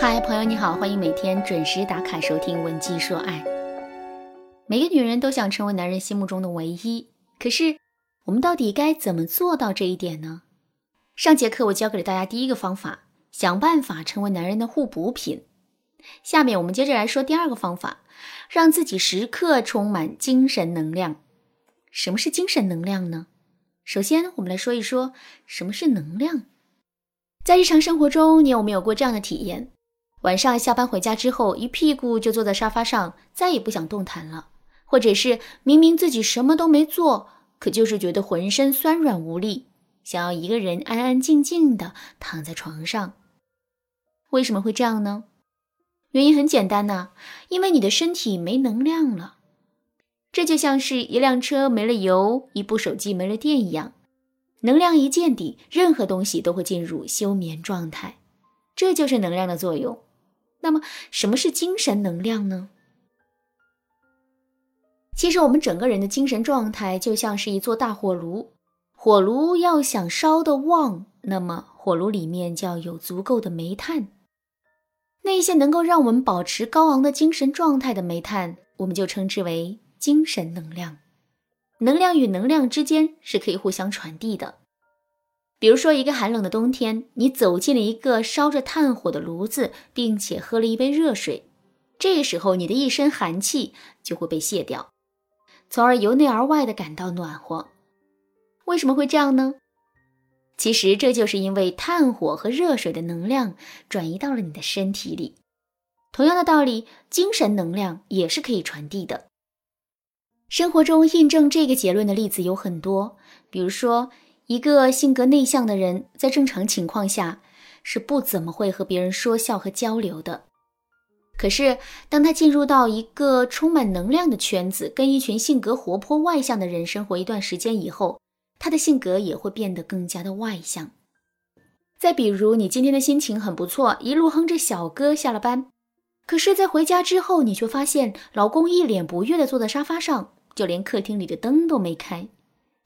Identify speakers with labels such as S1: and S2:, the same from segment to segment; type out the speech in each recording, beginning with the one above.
S1: 嗨，朋友你好，欢迎每天准时打卡收听《文姬说爱》。每个女人都想成为男人心目中的唯一，可是我们到底该怎么做到这一点呢？上节课我教给了大家第一个方法，想办法成为男人的互补品。下面我们接着来说第二个方法，让自己时刻充满精神能量。什么是精神能量呢？首先，我们来说一说什么是能量。在日常生活中，你有没有过这样的体验？晚上下班回家之后，一屁股就坐在沙发上，再也不想动弹了；或者是明明自己什么都没做，可就是觉得浑身酸软无力，想要一个人安安静静的躺在床上。为什么会这样呢？原因很简单呐，因为你的身体没能量了。这就像是一辆车没了油，一部手机没了电一样，能量一见底，任何东西都会进入休眠状态。这就是能量的作用。那么，什么是精神能量呢？其实，我们整个人的精神状态就像是一座大火炉，火炉要想烧得旺，那么火炉里面就要有足够的煤炭。那些能够让我们保持高昂的精神状态的煤炭，我们就称之为精神能量。能量与能量之间是可以互相传递的。比如说，一个寒冷的冬天，你走进了一个烧着炭火的炉子，并且喝了一杯热水，这个时候你的一身寒气就会被卸掉，从而由内而外的感到暖和。为什么会这样呢？其实这就是因为炭火和热水的能量转移到了你的身体里。同样的道理，精神能量也是可以传递的。生活中印证这个结论的例子有很多，比如说。一个性格内向的人，在正常情况下是不怎么会和别人说笑和交流的。可是，当他进入到一个充满能量的圈子，跟一群性格活泼外向的人生活一段时间以后，他的性格也会变得更加的外向。再比如，你今天的心情很不错，一路哼着小歌下了班，可是，在回家之后，你却发现老公一脸不悦地坐在沙发上，就连客厅里的灯都没开。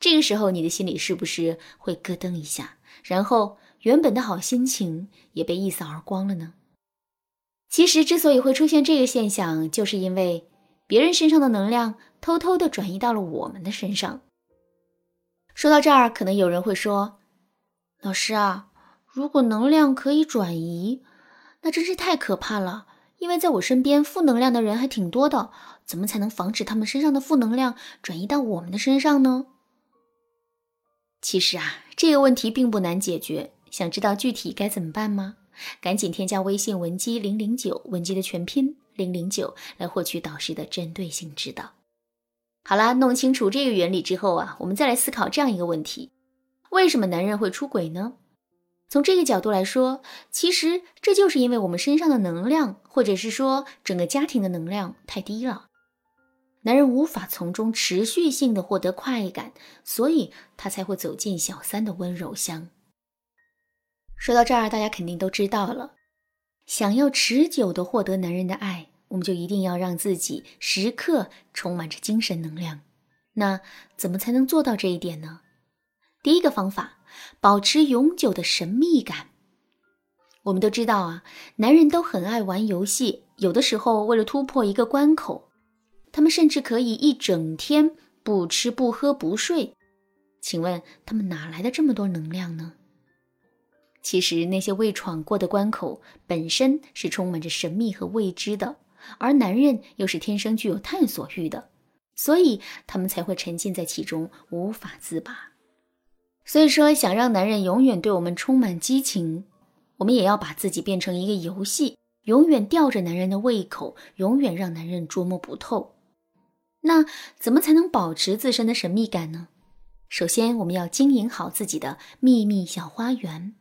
S1: 这个时候，你的心里是不是会咯噔一下？然后，原本的好心情也被一扫而光了呢？其实，之所以会出现这个现象，就是因为别人身上的能量偷偷的转移到了我们的身上。说到这儿，可能有人会说：“老师啊，如果能量可以转移，那真是太可怕了。因为在我身边，负能量的人还挺多的，怎么才能防止他们身上的负能量转移到我们的身上呢？”其实啊，这个问题并不难解决。想知道具体该怎么办吗？赶紧添加微信文姬零零九，文姬的全拼零零九，来获取导师的针对性指导。好啦，弄清楚这个原理之后啊，我们再来思考这样一个问题：为什么男人会出轨呢？从这个角度来说，其实这就是因为我们身上的能量，或者是说整个家庭的能量太低了。男人无法从中持续性的获得快感，所以他才会走进小三的温柔乡。说到这儿，大家肯定都知道了，想要持久的获得男人的爱，我们就一定要让自己时刻充满着精神能量。那怎么才能做到这一点呢？第一个方法，保持永久的神秘感。我们都知道啊，男人都很爱玩游戏，有的时候为了突破一个关口。他们甚至可以一整天不吃不喝不睡，请问他们哪来的这么多能量呢？其实那些未闯过的关口本身是充满着神秘和未知的，而男人又是天生具有探索欲的，所以他们才会沉浸在其中无法自拔。所以说，想让男人永远对我们充满激情，我们也要把自己变成一个游戏，永远吊着男人的胃口，永远让男人捉摸不透。那怎么才能保持自身的神秘感呢？首先，我们要经营好自己的秘密小花园。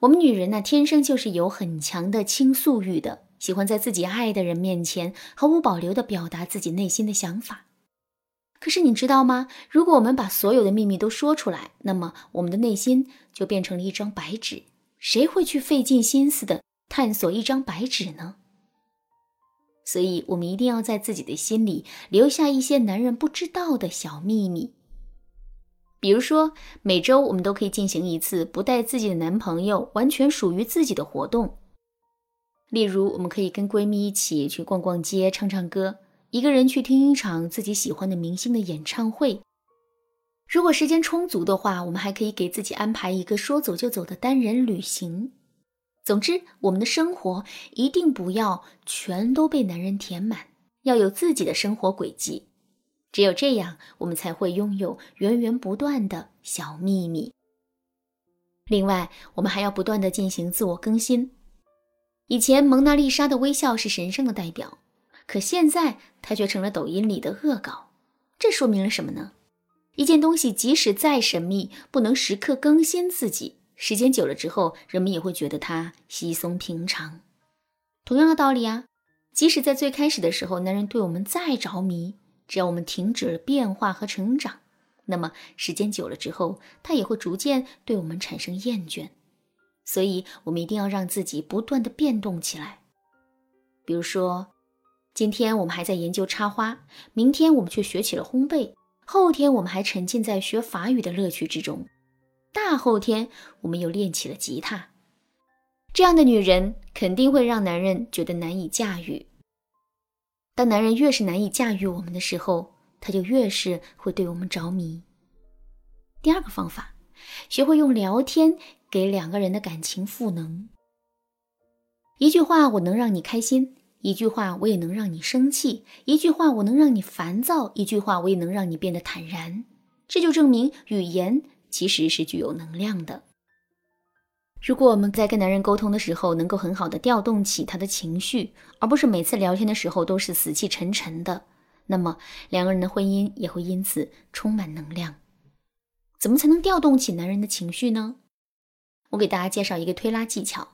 S1: 我们女人呢，天生就是有很强的倾诉欲的，喜欢在自己爱的人面前毫无保留地表达自己内心的想法。可是你知道吗？如果我们把所有的秘密都说出来，那么我们的内心就变成了一张白纸。谁会去费尽心思的探索一张白纸呢？所以，我们一定要在自己的心里留下一些男人不知道的小秘密。比如说，每周我们都可以进行一次不带自己的男朋友、完全属于自己的活动。例如，我们可以跟闺蜜一起去逛逛街、唱唱歌，一个人去听一场自己喜欢的明星的演唱会。如果时间充足的话，我们还可以给自己安排一个说走就走的单人旅行。总之，我们的生活一定不要全都被男人填满，要有自己的生活轨迹。只有这样，我们才会拥有源源不断的小秘密。另外，我们还要不断的进行自我更新。以前蒙娜丽莎的微笑是神圣的代表，可现在它却成了抖音里的恶搞。这说明了什么呢？一件东西即使再神秘，不能时刻更新自己，时间久了之后，人们也会觉得它稀松平常。同样的道理啊，即使在最开始的时候，男人对我们再着迷，只要我们停止了变化和成长，那么时间久了之后，他也会逐渐对我们产生厌倦。所以，我们一定要让自己不断的变动起来。比如说，今天我们还在研究插花，明天我们却学起了烘焙，后天我们还沉浸在学法语的乐趣之中，大后天我们又练起了吉他。这样的女人肯定会让男人觉得难以驾驭。当男人越是难以驾驭我们的时候，他就越是会对我们着迷。第二个方法，学会用聊天。给两个人的感情赋能。一句话我能让你开心，一句话我也能让你生气，一句话我能让你烦躁，一句话我也能让你变得坦然。这就证明语言其实是具有能量的。如果我们在跟男人沟通的时候，能够很好的调动起他的情绪，而不是每次聊天的时候都是死气沉沉的，那么两个人的婚姻也会因此充满能量。怎么才能调动起男人的情绪呢？我给大家介绍一个推拉技巧，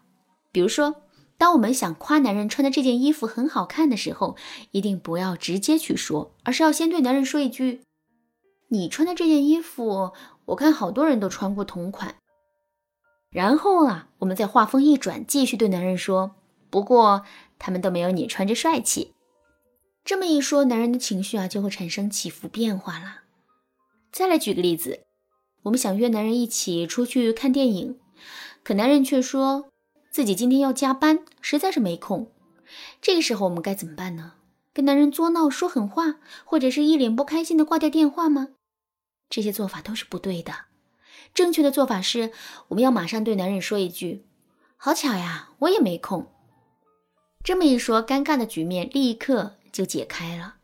S1: 比如说，当我们想夸男人穿的这件衣服很好看的时候，一定不要直接去说，而是要先对男人说一句：“你穿的这件衣服，我看好多人都穿过同款。”然后啊，我们再话锋一转，继续对男人说：“不过他们都没有你穿着帅气。”这么一说，男人的情绪啊就会产生起伏变化了。再来举个例子，我们想约男人一起出去看电影。可男人却说自己今天要加班，实在是没空。这个时候我们该怎么办呢？跟男人作闹、说狠话，或者是一脸不开心的挂掉电话吗？这些做法都是不对的。正确的做法是，我们要马上对男人说一句：“好巧呀，我也没空。”这么一说，尴尬的局面立刻就解开了。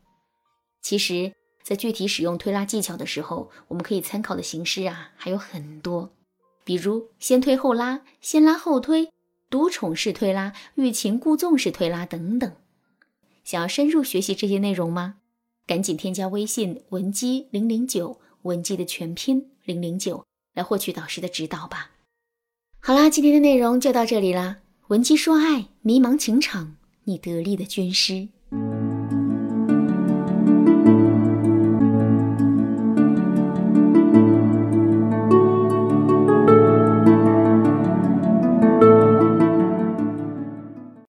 S1: 其实，在具体使用推拉技巧的时候，我们可以参考的形式啊还有很多。比如先推后拉、先拉后推、独宠式推拉、欲擒故纵式推拉等等。想要深入学习这些内容吗？赶紧添加微信文姬零零九，文姬的全拼零零九，来获取导师的指导吧。好啦，今天的内容就到这里啦。文姬说爱，迷茫情场，你得力的军师。